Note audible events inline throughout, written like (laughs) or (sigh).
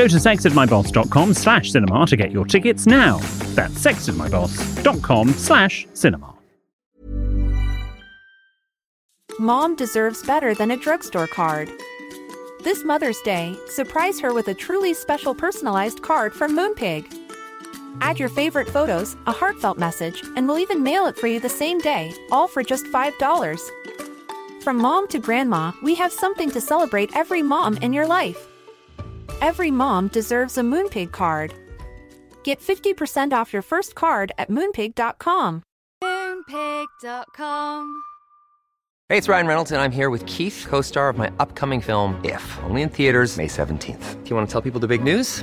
Go to sextedmyboss.com slash cinema to get your tickets now. That's sextedmyboss.com slash cinema. Mom deserves better than a drugstore card. This Mother's Day, surprise her with a truly special personalized card from Moonpig. Add your favorite photos, a heartfelt message, and we'll even mail it for you the same day, all for just $5. From mom to grandma, we have something to celebrate every mom in your life. Every mom deserves a Moonpig card. Get 50% off your first card at moonpig.com. Moonpig.com. Hey, it's Ryan Reynolds, and I'm here with Keith, co star of my upcoming film, If, only in theaters, May 17th. Do you want to tell people the big news?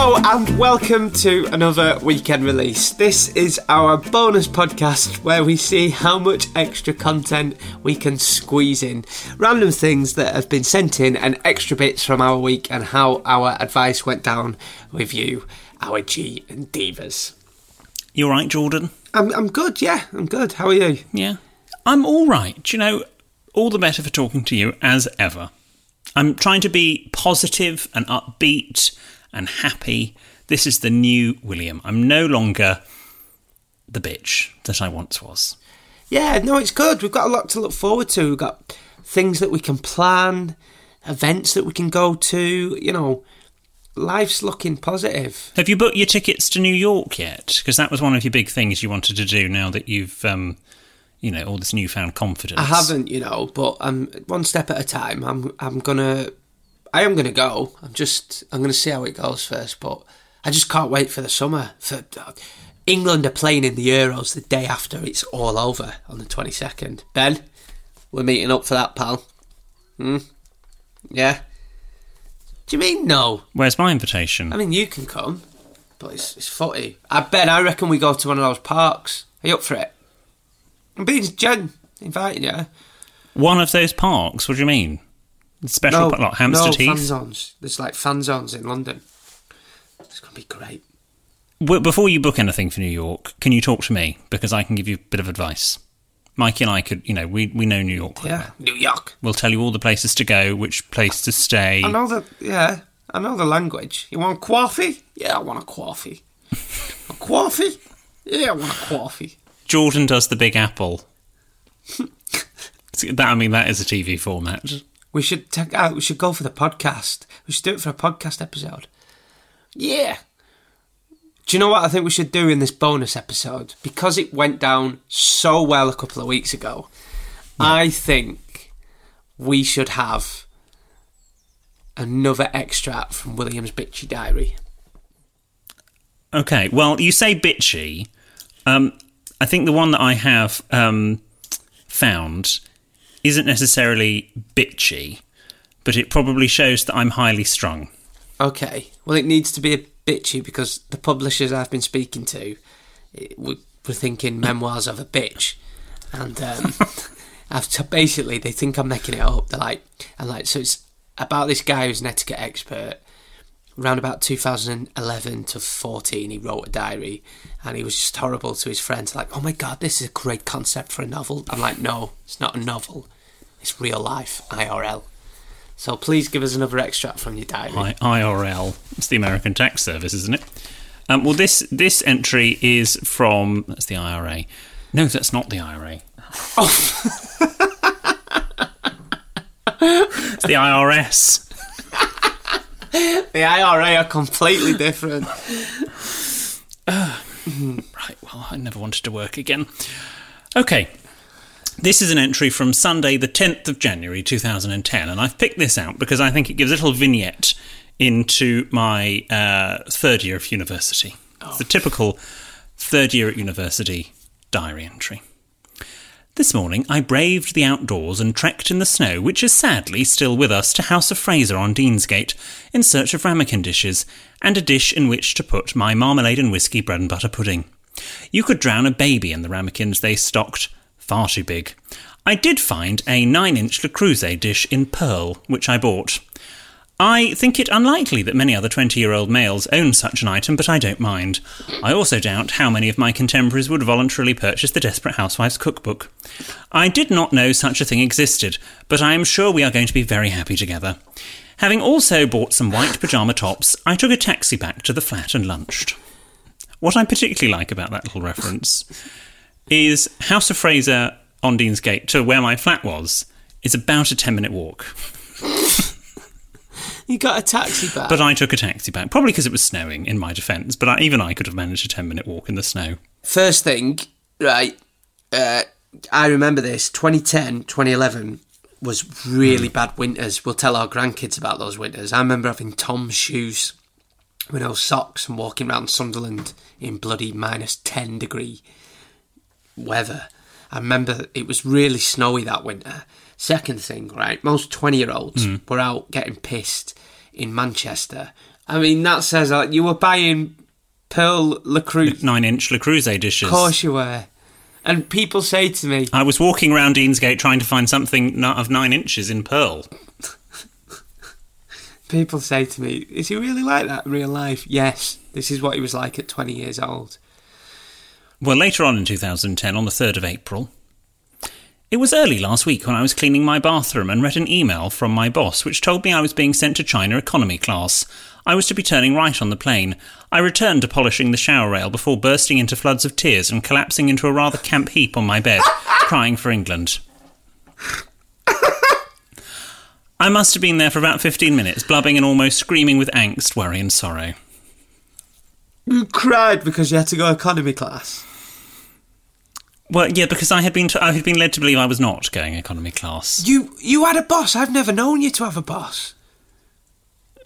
Hello and welcome to another weekend release. This is our bonus podcast where we see how much extra content we can squeeze in. Random things that have been sent in and extra bits from our week and how our advice went down with you, our G and Divas. You all right, Jordan? I'm, I'm good, yeah, I'm good. How are you? Yeah. I'm all right. Do you know, all the better for talking to you as ever. I'm trying to be positive and upbeat and happy. This is the new William. I'm no longer the bitch that I once was. Yeah, no, it's good. We've got a lot to look forward to. We've got things that we can plan, events that we can go to. You know, life's looking positive. Have you booked your tickets to New York yet? Because that was one of your big things you wanted to do now that you've, um, you know, all this newfound confidence. I haven't, you know, but I'm one step at a time. I'm I'm gonna I am gonna go. I'm just I'm gonna see how it goes first, but I just can't wait for the summer. For England are playing in the Euros the day after it's all over on the 22nd. Ben, we're meeting up for that, pal. Hmm. Yeah. Do you mean no? Where's my invitation? I mean you can come, but it's it's footy. I Ben, I reckon we go to one of those parks. Are you up for it? I'm being Jen inviting you. One of those parks? What do you mean? Special, like Hampstead no, Heath? fan zones. There's like fan zones in London. It's gonna be great. W- Before you book anything for New York, can you talk to me? Because I can give you a bit of advice. Mikey and I could, you know, we, we know New York Yeah. New York. We'll tell you all the places to go, which place to stay. I know the yeah. I know the language. You want coffee? Yeah, I want a coffee. a coffee? Yeah, I want a coffee. Jordan does the Big Apple. (laughs) that I mean, that is a TV format. We should take out. We should go for the podcast. We should do it for a podcast episode. Yeah. Do you know what I think we should do in this bonus episode? Because it went down so well a couple of weeks ago, I think we should have another extract from William's Bitchy Diary. Okay, well, you say bitchy. Um, I think the one that I have um, found isn't necessarily bitchy, but it probably shows that I'm highly strung. Okay. Well, it needs to be a bitchy because the publishers I've been speaking to were thinking memoirs of a bitch, and um, (laughs) I've t- basically they think I'm making it up. They're like, and like, so it's about this guy who's an etiquette expert. Around about 2011 to 14, he wrote a diary, and he was just horrible to his friends. Like, oh my god, this is a great concept for a novel. I'm like, no, it's not a novel. It's real life, IRL. So please give us another extract from your diary. I- IRL. It's the American Tax Service, isn't it? Um, well, this this entry is from that's the IRA. No, that's not the IRA. it's the IRS. (laughs) The IRA are completely different. (sighs) Right, well, I never wanted to work again. Okay. This is an entry from Sunday, the 10th of January 2010, and I've picked this out because I think it gives a little vignette into my uh, third year of university. It's the typical third year at university diary entry. This morning I braved the outdoors and trekked in the snow, which is sadly still with us, to House of Fraser on Deansgate in search of ramekin dishes and a dish in which to put my marmalade and whisky bread and butter pudding. You could drown a baby in the ramekins they stocked, far too big. I did find a 9 inch Le Creuset dish in pearl, which I bought. I think it unlikely that many other 20 year old males own such an item, but I don't mind. I also doubt how many of my contemporaries would voluntarily purchase the Desperate Housewives cookbook. I did not know such a thing existed, but I am sure we are going to be very happy together. Having also bought some white pyjama tops, I took a taxi back to the flat and lunched. What I particularly like about that little reference is House of Fraser on Deansgate to where my flat was is about a 10 minute walk. (laughs) You got a taxi back. But I took a taxi back, probably because it was snowing, in my defence. But I, even I could have managed a 10 minute walk in the snow. First thing, right, uh, I remember this 2010, 2011 was really bad winters. We'll tell our grandkids about those winters. I remember having Tom's shoes with no socks and walking around Sunderland in bloody minus 10 degree weather. I remember it was really snowy that winter. Second thing, right, most 20 year olds mm. were out getting pissed in Manchester. I mean, that says like, you were buying Pearl Le Nine inch Creuset dishes. Of course you were. And people say to me, I was walking around Deansgate trying to find something not of nine inches in pearl. people say to me, is he really like that in real life? Yes, this is what he was like at 20 years old. Well, later on in 2010, on the 3rd of April, it was early last week when I was cleaning my bathroom and read an email from my boss which told me I was being sent to China economy class. I was to be turning right on the plane. I returned to polishing the shower rail before bursting into floods of tears and collapsing into a rather camp heap on my bed, (laughs) crying for England. I must have been there for about 15 minutes, blubbing and almost screaming with angst, worry, and sorrow. You cried because you had to go economy class. Well, yeah, because I had been t- I had been led to believe I was not going economy class. You you had a boss. I've never known you to have a boss.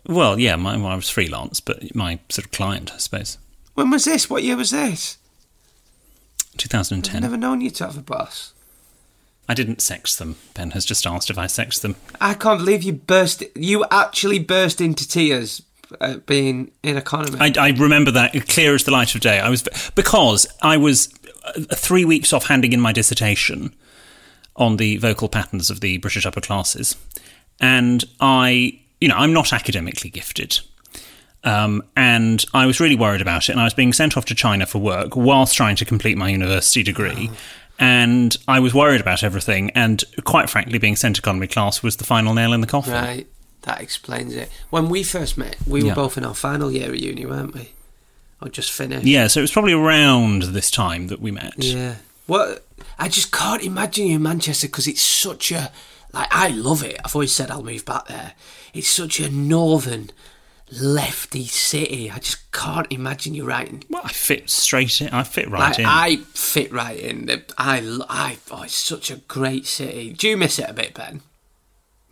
Well, yeah, my, well, I was freelance, but my sort of client, I suppose. When was this? What year was this? 2010. I've never known you to have a boss. I didn't sex them. Ben has just asked if I sexed them. I can't believe you burst. You actually burst into tears at being in economy. I, I remember that clear as the light of day. I was because I was uh, three weeks off handing in my dissertation on the vocal patterns of the British upper classes, and I, you know, I'm not academically gifted. Um, and I was really worried about it, and I was being sent off to China for work whilst trying to complete my university degree. And I was worried about everything, and quite frankly, being sent economy class was the final nail in the coffin. right, that explains it. When we first met, we were Yeah. both in our final year of uni, weren't we? Or just finished? Yeah, so it was probably around this time that we met. Yeah. What? I just can't imagine you in Manchester because it's such a like. I love it. I've always said I'll move back there. It's such a northern, lefty city. I just can't imagine you writing. Well, I fit straight in. I fit right Like in. I fit right in. I, I, oh, it's such a great city. Do you miss it a bit, Ben?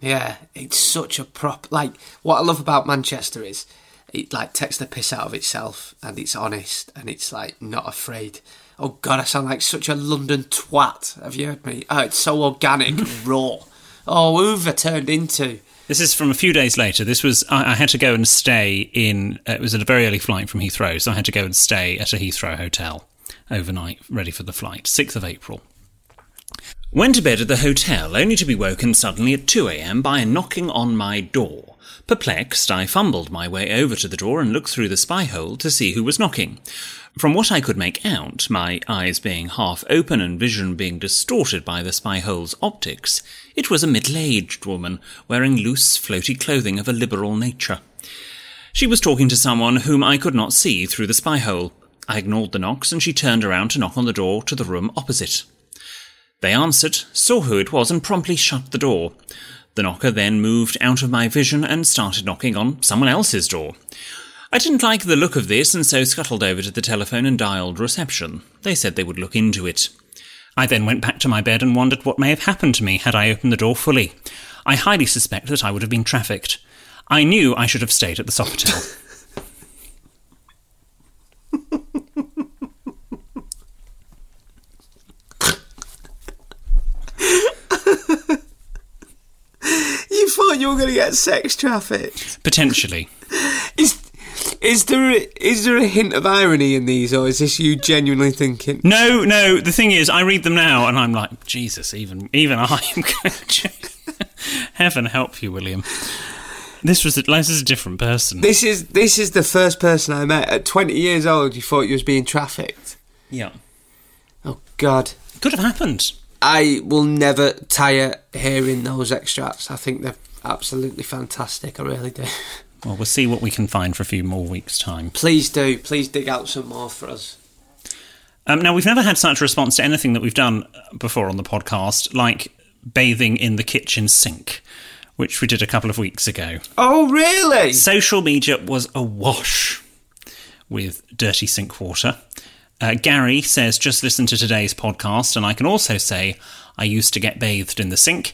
Yeah, it's such a prop. Like what I love about Manchester is it like takes the piss out of itself and it's honest and it's like not afraid. Oh God, I sound like such a London twat. Have you heard me? Oh, it's so organic (laughs) raw. Oh, who turned into? This is from a few days later. This was I, I had to go and stay in. Uh, it was a very early flight from Heathrow, so I had to go and stay at a Heathrow hotel overnight, ready for the flight. Sixth of April. Went to bed at the hotel, only to be woken suddenly at 2 a.m. by a knocking on my door. Perplexed, I fumbled my way over to the door and looked through the spy hole to see who was knocking. From what I could make out, my eyes being half open and vision being distorted by the spy hole's optics, it was a middle-aged woman wearing loose, floaty clothing of a liberal nature. She was talking to someone whom I could not see through the spy hole. I ignored the knocks and she turned around to knock on the door to the room opposite. They answered, saw who it was, and promptly shut the door. The knocker then moved out of my vision and started knocking on someone else's door. I didn't like the look of this and so scuttled over to the telephone and dialed reception. They said they would look into it. I then went back to my bed and wondered what may have happened to me had I opened the door fully. I highly suspect that I would have been trafficked. I knew I should have stayed at the Sofitel. (laughs) You thought you were going to get sex trafficked. Potentially. (laughs) Is is there a, is there a hint of irony in these, or is this you genuinely thinking? No, no. The thing is, I read them now, and I'm like, Jesus, even even I am going to. Heaven help you, William. This was a, this is a different person. This is this is the first person I met at 20 years old. You thought you was being trafficked. yeah, Oh God. could have happened. I will never tire hearing those extracts. I think they're absolutely fantastic. I really do. (laughs) Well, we'll see what we can find for a few more weeks' time. Please do. Please dig out some more for us. Um, now, we've never had such a response to anything that we've done before on the podcast, like bathing in the kitchen sink, which we did a couple of weeks ago. Oh, really? Social media was awash with dirty sink water. Uh, Gary says, just listen to today's podcast, and I can also say I used to get bathed in the sink.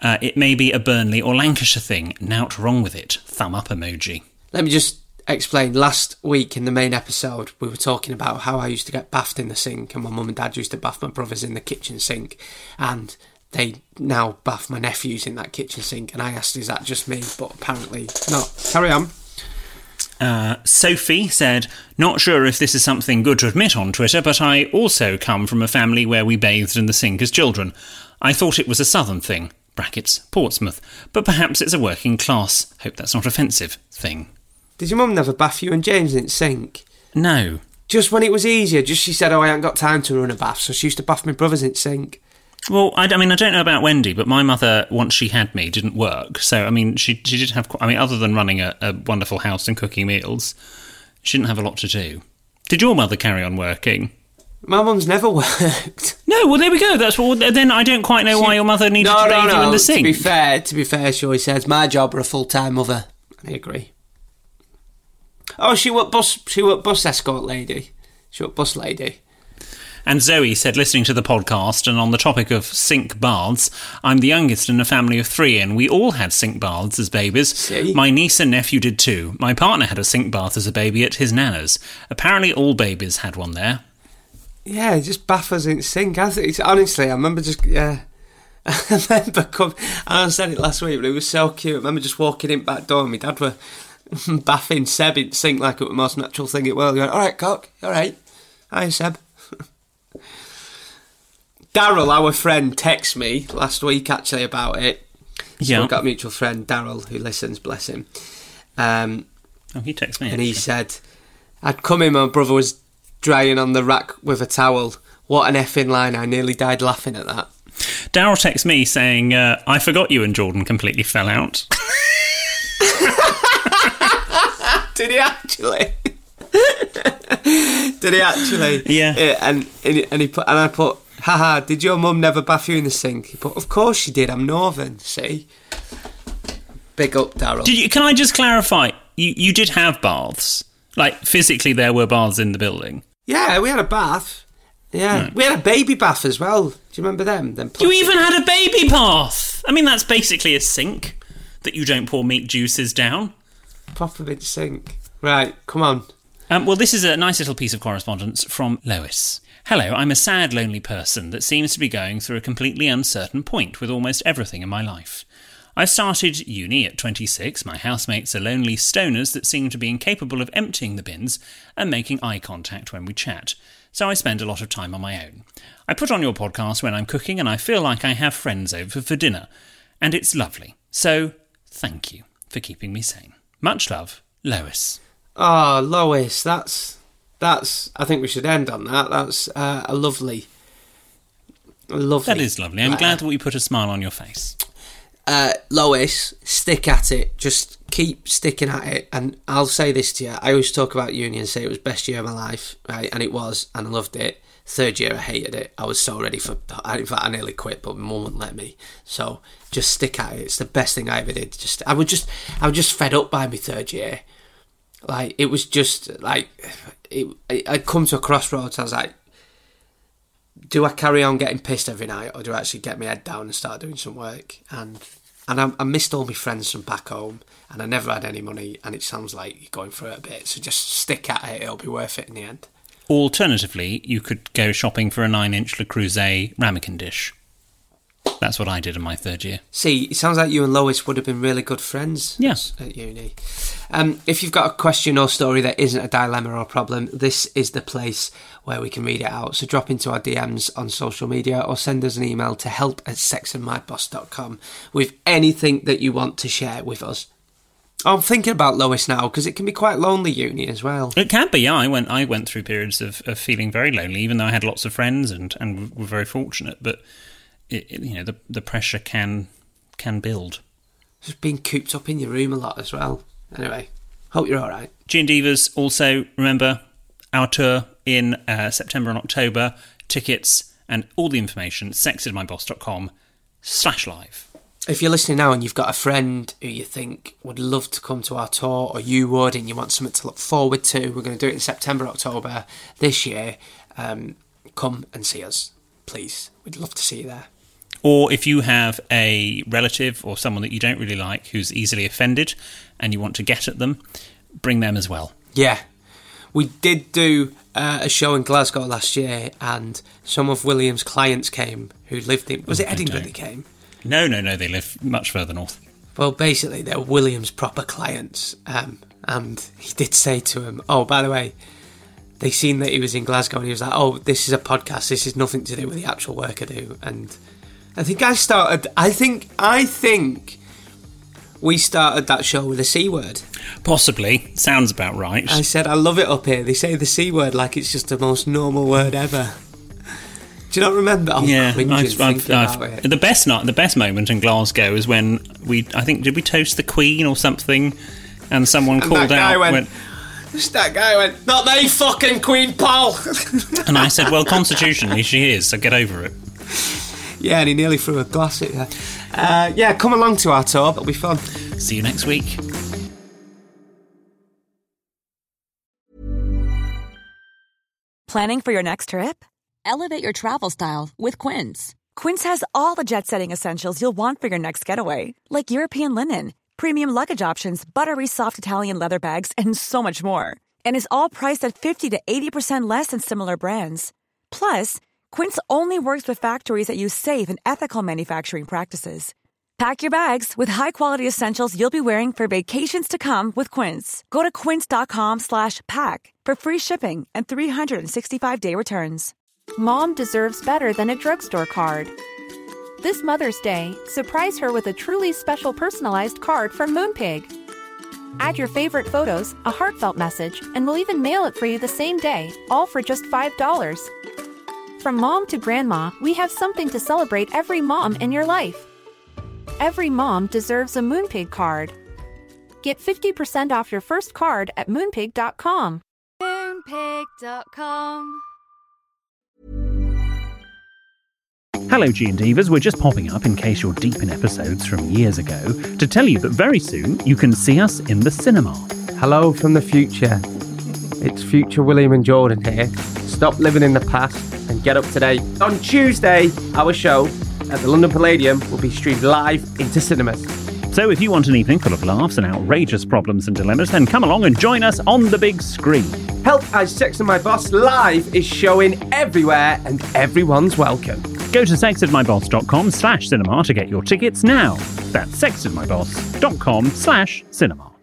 Uh, it may be a Burnley or Lancashire thing. Nout wrong with it. Thumb up emoji. Let me just explain. Last week in the main episode, we were talking about how I used to get bathed in the sink, and my mum and dad used to bath my brothers in the kitchen sink, and they now bath my nephews in that kitchen sink. And I asked, "Is that just me?" But apparently not. Carry on. Uh, Sophie said, Not sure if this is something good to admit on Twitter, but I also come from a family where we bathed in the sink as children. I thought it was a southern thing, brackets, Portsmouth, but perhaps it's a working class, hope that's not offensive, thing. Did your mum never bath you and James in sink? No. Just when it was easier, just she said, "Oh, I ain't got time to run a bath," so she used to bath my brothers in sink. Well, I, I mean, I don't know about Wendy, but my mother, once she had me, didn't work. So, I mean, she she did have. I mean, other than running a, a wonderful house and cooking meals, she didn't have a lot to do. Did your mother carry on working? My mum's never (laughs) worked. No. Well, there we go. That's what. Then I don't quite know why your mother needed no, to no, bathe no. you in the sink. To be fair, to be fair, she always says my job are a full time mother. I agree. Oh, she worked bus. She worked bus escort lady. She worked bus lady. And Zoe said, listening to the podcast and on the topic of sink baths, I'm the youngest in a family of three, and we all had sink baths as babies. See? My niece and nephew did too. My partner had a sink bath as a baby at his nana's. Apparently, all babies had one there. Yeah, just bath us in sink. I think it's, honestly, I remember just yeah. (laughs) I remember come. I said it last week, but it was so cute. I remember just walking in back door, and my dad were (laughs) bathing Seb in sink like it was the most natural thing in the world. Going, all right, cock, all right. Hi, Seb. (laughs) Daryl, our friend, texted me last week actually about it. So Yeah. we've got a mutual friend, Daryl, who listens, bless him. Um, Oh, he texted me. and he said, I'd come in, my brother was drying on the rack with a towel. What an effing line. I nearly died laughing at that. Daryl texts me saying, uh, I forgot you and Jordan completely fell out. (laughs) Did he actually? (laughs) Did he actually? Yeah. and and, and he put and I put, haha. Did your mum never bath you in the sink? He put, of course she did. I'm northern. See. Big up, Daryl. Did you, can I just clarify? You, you did have baths. Like, physically, there were baths in the building. Yeah, we had a bath. Yeah, we had a baby bath as well. Do you remember them? Them You even had a baby bath! I mean, that's basically a sink that you don't pour meat juices down. proper big sink. Right, come on. Um, well, this is a nice little piece of correspondence from Lois. Hello, I'm a sad, lonely person that seems to be going through a completely uncertain point with almost everything in my life. I started uni at 26. My housemates are lonely stoners that seem to be incapable of emptying the bins and making eye contact when we chat, so I spend a lot of time on my own. I put on your podcast when I'm cooking and I feel like I have friends over for dinner, and it's lovely. So, thank you for keeping me sane. Much love, Lois. Oh, Lois, that's that's. I think we should end on that. That's uh, a lovely, a lovely. That is lovely. I'm letter. glad that we put a smile on your face. Uh, Lois, stick at it. Just keep sticking at it. And I'll say this to you. I always talk about uni and say it was best year of my life, right? And it was, and I loved it. Third year, I hated it. I was so ready for. In fact, I nearly quit, but mum wouldn't let me. So just stick at it. It's the best thing I ever did. Just I was just I was just fed up by my third year. Like it was just like it. I'd come to a crossroads. I was like, do I carry on getting pissed every night, or do I actually get my head down and start doing some work? And and I, I missed all my friends from back home, and I never had any money. And it sounds like you're going through it a bit. So just stick at it. It'll be worth it in the end. Alternatively, you could go shopping for a nine-inch Le Creuset ramekin dish. That's what I did in my third year. See, it sounds like you and Lois would have been really good friends. Yes. At uni. Um, if you've got a question or story that isn't a dilemma or a problem, this is the place where we can read it out. So drop into our DMs on social media or send us an email to help at sextedmyboss.com with anything that you want to share with us. I'm thinking about Lois now because it can be quite lonely uni as well. It can be. Yeah, I went. I went through periods of, of feeling very lonely, even though I had lots of friends and and were very fortunate. But it, it, you know, the the pressure can can build. Just being cooped up in your room a lot as well. Anyway, hope you're all right. G and Divas. Also, remember our tour in uh, September and October. Tickets and all the information. sextedmyboss.com slash live. If you're listening now and you've got a friend who you think would love to come to our tour, or you would, and you want something to look forward to, we're going to do it in September, October this year. Um, come and see us, please. We'd love to see you there. Or if you have a relative or someone that you don't really like who's easily offended and you want to get at them, bring them as well. Yeah. We did do uh, a show in Glasgow last year, and some of William's clients came who lived in. Was Oh, it Edinburgh don't. they came? No, no, no, they live much further north. Well, basically, they're William's proper clients. Um, and he did say to him, Oh, by the way, they seen that he was in Glasgow and he was like, Oh, this is a podcast. This is nothing to do with the actual work I do. And I think I started, I think, I think we started that show with a C word. Possibly. Sounds about right. I said, I love it up here. They say the C word like it's just the most normal word ever. Do you not remember? I'm yeah, I've, I've, I've, it. the best night, the best moment in Glasgow is when we, I think, did we toast the Queen or something, and someone And called that guy out, went, (laughs) That guy went, Not they fucking Queen Paul! and I said, "Well, (laughs) constitutionally, she is, so get over it." Yeah, and he nearly threw a glass at you. Uh, yeah, come along to our tour. It'll be fun. See you next week. Planning for your next trip? Elevate your travel style with Quince. Quince has all the jet setting essentials you'll want for your next getaway, like European linen, premium luggage options, buttery soft Italian leather bags, and so much more. And is all priced at 50 to 80% less than similar brands. Plus, Quince only works with factories that use safe and ethical manufacturing practices. Pack your bags with high-quality essentials you'll be wearing for vacations to come with Quince. Go to quince.com slash pack for free shipping and 365-day returns. Mom deserves better than a drugstore card. This Mother's Day, surprise her with a truly special personalized card from Moonpig. Add your favorite photos, a heartfelt message, and we'll even mail it for you the same day, all for just $5. From mom to grandma, we have something to celebrate every mom in your life. Every mom deserves a Moonpig card. Get 50% off your first card at moonpig.com. Moonpig.com. Hello, G and Divas. We're just popping up in case you're deep in episodes from years ago to tell you that very soon you can see us in the cinema. Hello from the future. It's future William and Jordan here. Stop living in the past and get up today. On Tuesday, our show at the London Palladium will be streamed live into cinemas. So if you want an evening full of laughs and outrageous problems and dilemmas, then come along and join us on the big screen. Help as Sexted My Boss live is showing everywhere and everyone's welcome. Go to sextedmyboss.com slash cinema to get your tickets now. That's sextedmyboss.com slash cinema.